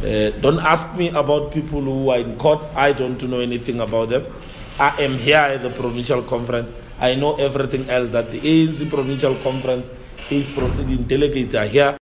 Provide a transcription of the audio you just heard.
Uh, don't ask me about people who are in court. I don't know anything about them. I am here at the provincial conference. I know everything else that the ANC provincial conference is proceeding. Delegates are here.